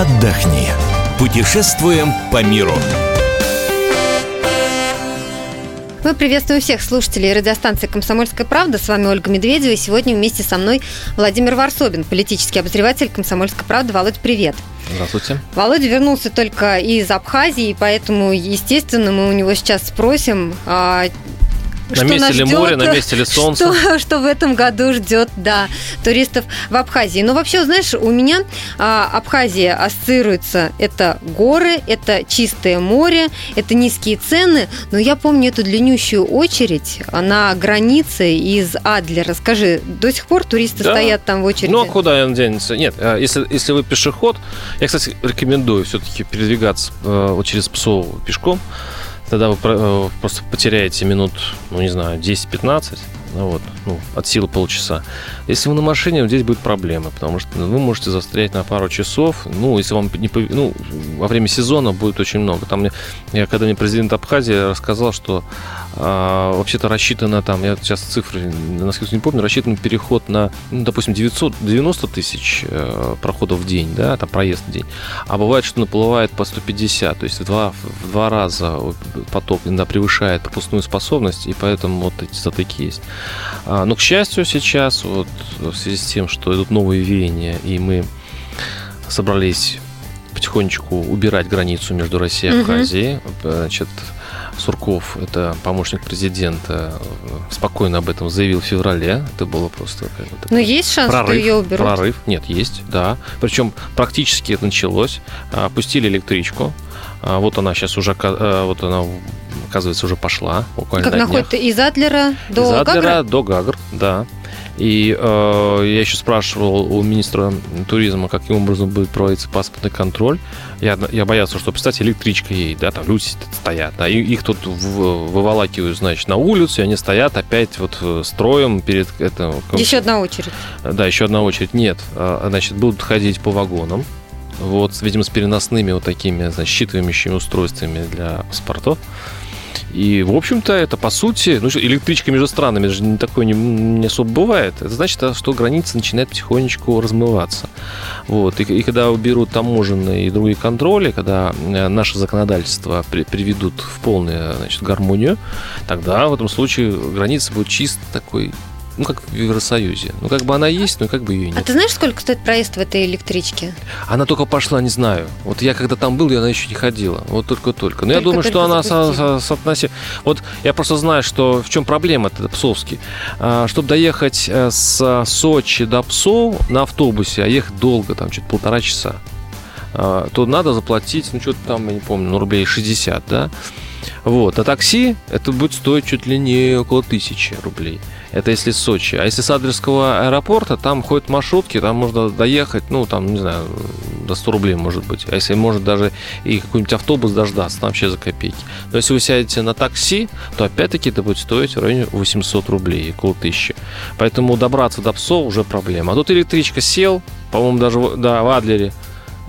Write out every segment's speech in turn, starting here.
отдохни. Путешествуем по миру. Мы приветствуем всех слушателей радиостанции «Комсомольская правда». С вами Ольга Медведева. И сегодня вместе со мной Владимир Варсобин, политический обозреватель «Комсомольской правды». Володь, привет. Здравствуйте. Володя вернулся только из Абхазии, поэтому, естественно, мы у него сейчас спросим, а, На что месте ли ждет, море, на месте ли солнце? Что, что в этом году ждет, да, туристов в Абхазии. Но вообще, знаешь, у меня а, Абхазия ассоциируется, это горы, это чистое море, это низкие цены, но я помню эту длиннющую очередь на границе из Адлера. Скажи, до сих пор туристы Да. стоят там в очереди? Ну, а куда он денется? Нет, а если, если вы пешеход, я, кстати, рекомендую все-таки передвигаться э, вот через Псову пешком, тогда вы э, просто потеряете минут, ну, не знаю, 10-15, ну, вот, ну, от силы полчаса. Если вы на машине, здесь будет проблема, потому что ну, вы можете застрять на пару часов, ну, если вам не пов- ну, во время сезона будет очень много. Там мне, я, когда мне президент Абхазии рассказал, что а, вообще-то рассчитано там, я сейчас цифры, насколько не помню, рассчитан переход на, ну, допустим, 990 тысяч э, проходов в день, да, там проезд в день. А бывает, что наплывает по 150, то есть в два, в два раза поток иногда превышает пропускную способность, и поэтому вот эти затыки есть. А, но, к счастью, сейчас, вот в связи с тем, что идут новые веяния, и мы собрались потихонечку убирать границу между Россией и. Абхазией, значит, Сурков, это помощник президента, спокойно об этом заявил в феврале. Это было просто как бы Но есть шанс, что прорыв, ее уберут? прорыв. Нет, есть, да. Причем практически это началось. А, Пустили электричку. А, Вот она сейчас уже, э, вот она, оказывается, уже пошла. Буквально Как на днях. находится из Адлера до Из Адлера Гагры? до Гагр, да. И э, я еще спрашивал у министра туризма, каким образом будет проводиться паспортный контроль. Я, я боялся, что, представьте, электричка едет, да, там люди стоят, да, и их тут в- выволакивают, значит, на улицу, и они стоят опять вот э, строем перед этим. Еще одна очередь. Да, еще одна очередь. Нет, а, значит, будут ходить по вагонам. Вот, видимо, с переносными вот такими, значит, считывающими устройствами для паспортов. И, в общем-то, это, по сути, ну, электричка между странами это не такое не, не особо бывает. Это значит, а, что граница начинает потихонечку размываться. Вот. И, и когда уберут таможенные и другие контроли, когда э, наше законодательство при- приведут в полную значит, гармонию, тогда в этом случае граница будет чисто такой, ну, как в Евросоюзе. Ну, как бы она есть, но как бы ее А нет. ты знаешь, сколько стоит проезд в этой электричке? Она только пошла, не знаю. Вот я когда там был, и она еще не ходила. Вот только-только. Но я Только- думаю, что она со- со- соотноси- Вот я просто знаю, что в чем проблема это Псовский. чтобы доехать э, с Сочи до Псов на автобусе, а ехать долго, там что-то полтора часа, а, то надо заплатить, ну, что-то там, я не помню, ну, рублей 60, да? Вот. А такси это будет стоить чуть ли не около тысячи рублей. Это если с Сочи. А если с Адлерского аэропорта, там ходят маршрутки, там можно доехать, ну, там, не знаю, до 100 рублей может быть. А если может даже и какой-нибудь автобус дождаться, там вообще за копейки. Но если вы сядете на такси, то опять-таки это будет стоить в районе 800 рублей, около 1000. Поэтому добраться до Псов уже проблема. А тут электричка сел, по-моему, даже да, в Адлере,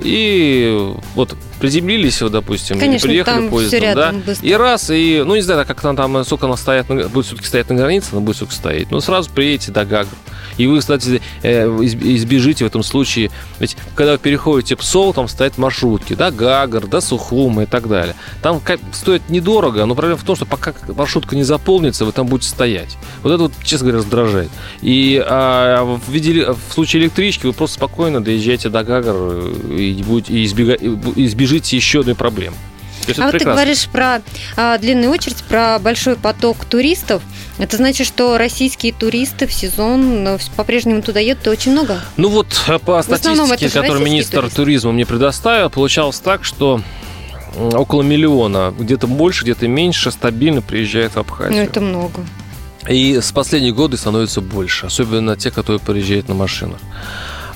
и вот приземлились, вот, допустим, Конечно, или приехали там поездом, все рядом да, быстро. и раз, и, ну, не знаю, как она там, сколько она стоит, будет все-таки стоять на границе, она будет все-таки стоять. Но сразу приедете до Гагры. И вы, кстати, э, изб- избежите в этом случае, ведь когда вы переходите Псол, там стоят маршрутки, до Гагр, до Сухума и так далее. Там стоит недорого, но проблема в том, что пока маршрутка не заполнится, вы там будете стоять. Вот это вот, честно говоря, раздражает. И а, в, виде, в случае электрички вы просто спокойно доезжаете до Гагр э, и, будете, и, избега- и бу- избежите еще одной проблемы. То есть А вот ты говоришь про а, длинную очередь, про большой поток туристов. Это значит, что российские туристы в сезон ну, по-прежнему туда едут и очень много? Ну вот э, по статистике, которую министр туристы. туризма мне предоставил, получалось так, что около миллиона, где-то больше, где-то меньше, стабильно приезжает в Ну, Абхазию. это много. И с последние годы становится больше, особенно те, которые приезжают на машинах.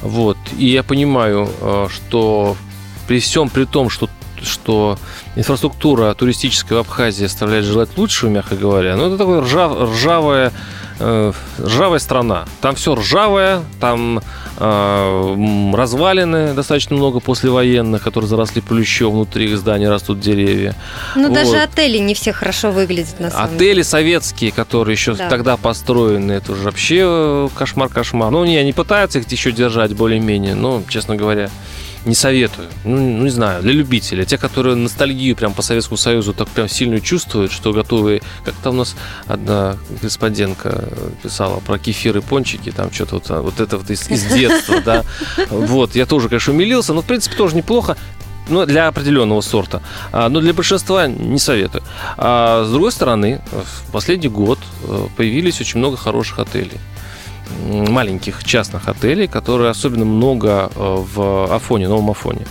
Вот. И я понимаю, э, что при всем при том, что что инфраструктура туристическая в Абхазии оставляет желать лучшего, мягко говоря, но это такая ржав, ржавая, э, ржавая страна. Там все ржавое, там э, развалины достаточно много послевоенных, которые заросли плющом, внутри их зданий растут деревья. Ну, Вот. даже отели не все хорошо выглядят на самом деле. Отели советские, которые еще Да. тогда построены, это уже вообще э, кошмар-кошмар. Ну, не, они пытаются их еще держать более-менее, но, честно говоря, не советую. Ну, ну, не знаю, для любителей. Те, которые ностальгию прям по Советскому Союзу так прям сильно чувствуют, что готовы... Как там у нас одна корреспондентка писала про кефир и пончики, там что-то вот, вот это вот из, из детства, да. Вот, я тоже, конечно, умилился, но, в принципе, тоже неплохо ну, для определенного сорта. А, но для большинства не советую. А с другой стороны, в последний год э, появились очень много хороших отелей маленьких частных отелей, которые особенно много э, в Афоне, Новом Афоне.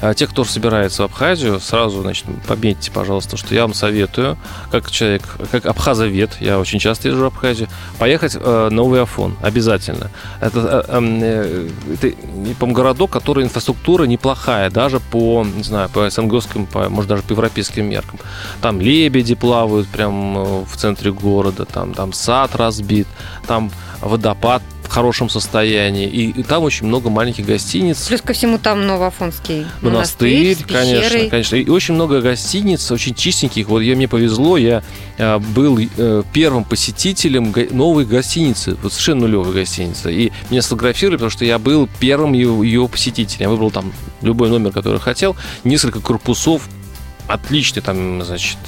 А те, кто собирается в Абхазию, сразу, значит, пометьте, пожалуйста, что я вам советую, как человек, как абхазовед, я очень часто езжу в Абхазию, поехать э, на Новый Афон, обязательно. Это, э, эм, э, это по городок, который инфраструктура неплохая, даже по, не знаю, по СНГским, по, может, даже по европейским меркам. Там лебеди плавают прямо э, в центре города, там, там сад разбит, там водопад в хорошем состоянии. И, и там очень много маленьких гостиниц. Плюс ко всему там Новоафонский монастырь. монастырь конечно, конечно. И очень много гостиниц, очень чистеньких. Вот я, мне повезло, я а, был а, первым посетителем новой гостиницы, вот совершенно нулевой гостиницы. И меня сфотографировали, потому что я был первым ее, ее посетителем. Я выбрал там любой номер, который хотел, несколько корпусов, отличный там, значит,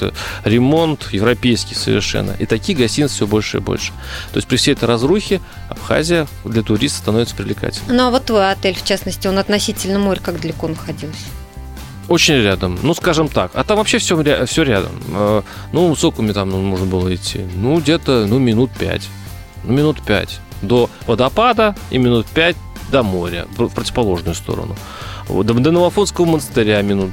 ремонт, европейский совершенно. И такие гостиницы все больше и больше. То есть при всей этой разрухе Абхазия для туриста становится привлекательной. Ну а вот твой отель, в частности, он относительно моря, как далеко находился? Очень рядом, ну, скажем так. А там вообще все, все рядом. Э, ну, сколько мне там можно было идти? Ну, где-то, ну, минут пять. Ну, минут пять. До водопада и минут пять до моря, в противоположную сторону. До, до Новофонского монастыря минут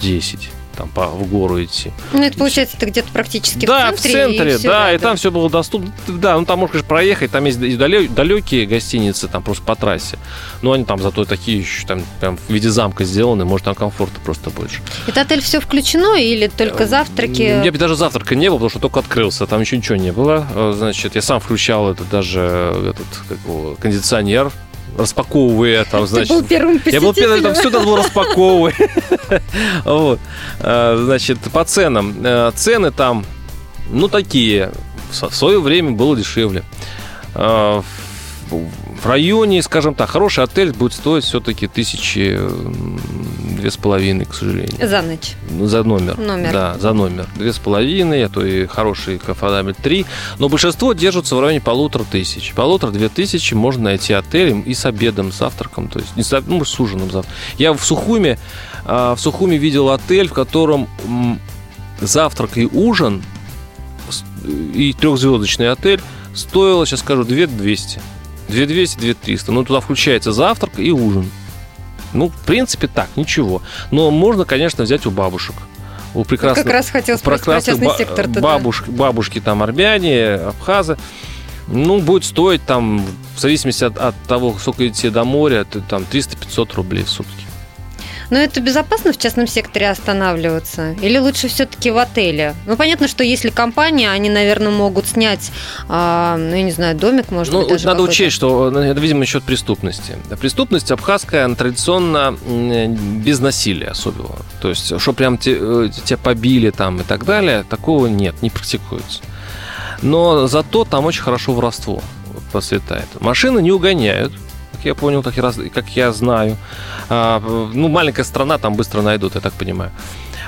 10 там по, в гору идти. Ну, это получается, ты где-то практически да, в центре. Да, в центре, и да, и там все было доступно. Да, ну там можешь, конечно, проехать, там есть и далекие гостиницы, там просто по трассе. Но они там зато такие еще там прям в виде замка сделаны, может, там комфорта просто больше. Это отель все включено или только завтраки? Я бы даже завтрака не было, потому что только открылся, там еще ничего не было. Э, значит, я сам включал это даже этот как его, кондиционер распаковывая там, значит... Ты был первым Я был первым, там все надо было распаковывать. Вот. А, значит, по ценам. Э, цены там, ну, такие. В свое время было дешевле. В районе, скажем так, хороший отель будет стоить все-таки тысячи две с половиной, к сожалению. За ночь? Ну, за номер. Номер. Да, за номер. Две с половиной, а то и хороший кафадамель три. Но большинство держатся в районе полутора тысяч. Полутора-две тысячи можно найти отелем и с обедом, с завтраком, то есть не с, ну, с ужином завтрак. Я в Сухуме, а, в Сухуме видел отель, в котором завтрак и ужин и трехзвездочный отель стоило, сейчас скажу, 2200. 2200, 2300. Ну, туда включается завтрак и ужин. Ну, в принципе, так, ничего. Но можно, конечно, взять у бабушек. У прекрасных, как раз хотел спросить про частный ба- сектор. Бабушки, бабушки там армяне, абхазы. Ну, будет стоить там, в зависимости от, от того, сколько идти до моря, там 300-500 рублей в сутки. Но это безопасно в частном секторе останавливаться? Или лучше все-таки в отеле? Ну, понятно, что если компания, они, наверное, могут снять, а, ну, я не знаю, домик, может ну, быть, даже Надо учесть, что ну, это, видимо, счет преступности. Преступность абхазская, она традиционно без насилия особого. То есть, что прям э, тебя побили там и так далее, такого нет, не практикуется. Но зато там очень хорошо воровство процветает. Машины не угоняют, я понял, как я, как я знаю. А, ну, маленькая страна, там быстро найдут, я так понимаю.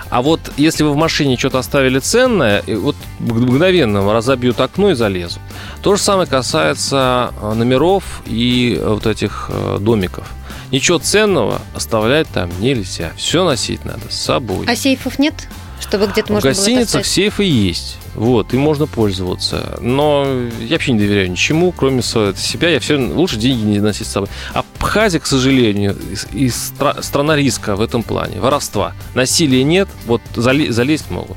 А вот если вы в машине что-то оставили ценное, вот мгновенно разобьют окно и залезут. То же самое касается а, номеров и вот этих а, домиков. Ничего ценного оставлять там нельзя. Все носить надо с собой. А сейфов нет? Чтобы где-то можно В гостиницах сейфы есть. Вот, и можно пользоваться. Но я вообще не доверяю ничему, кроме себя. Я все лучше деньги не носить с собой. А Абхазия, к сожалению, и стра- страна риска в этом плане. Воровства. Насилия нет, вот залез- залезть могут.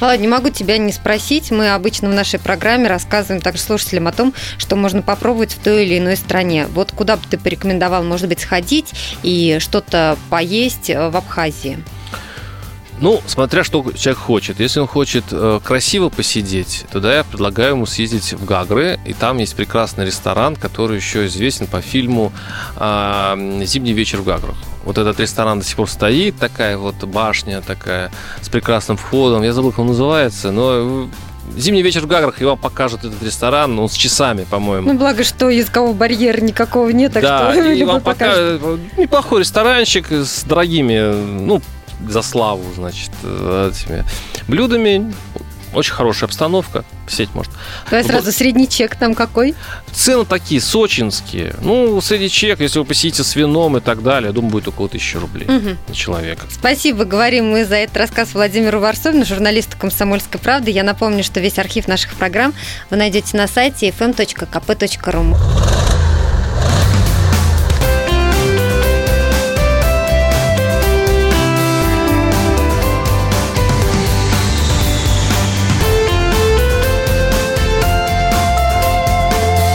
Не могу тебя не спросить. Мы обычно в нашей программе рассказываем также слушателям о том, что можно попробовать в той или иной стране. Вот куда бы ты порекомендовал, может быть, сходить и что-то поесть в Абхазии? Ну, смотря что человек хочет. Если он хочет э, красиво посидеть, тогда я предлагаю ему съездить в Гагры, и там есть прекрасный ресторан, который еще известен по фильму э, «Зимний вечер в Гаграх». Вот этот ресторан до сих пор стоит, такая вот башня такая с прекрасным входом. Я забыл, как он называется, но Зимний вечер в Гаграх, и вам покажут этот ресторан, ну, с часами, по-моему. Ну, благо, что языкового барьера никакого нет, так да, что и вам покажет. покажут неплохой ресторанчик с дорогими, ну, за славу, значит, э, этими блюдами. Очень хорошая обстановка, сеть может. Давай сразу, средний чек там какой? Цены такие, сочинские. Ну, среди чек, если вы посидите с вином и так далее, я думаю, будет около тысячи рублей Мгм. на человека. Спасибо, говорим мы за этот рассказ Владимиру Варсовину, журналисту «Комсомольской правды». Я напомню, что весь архив наших программ вы найдете на сайте fm.kp.ru.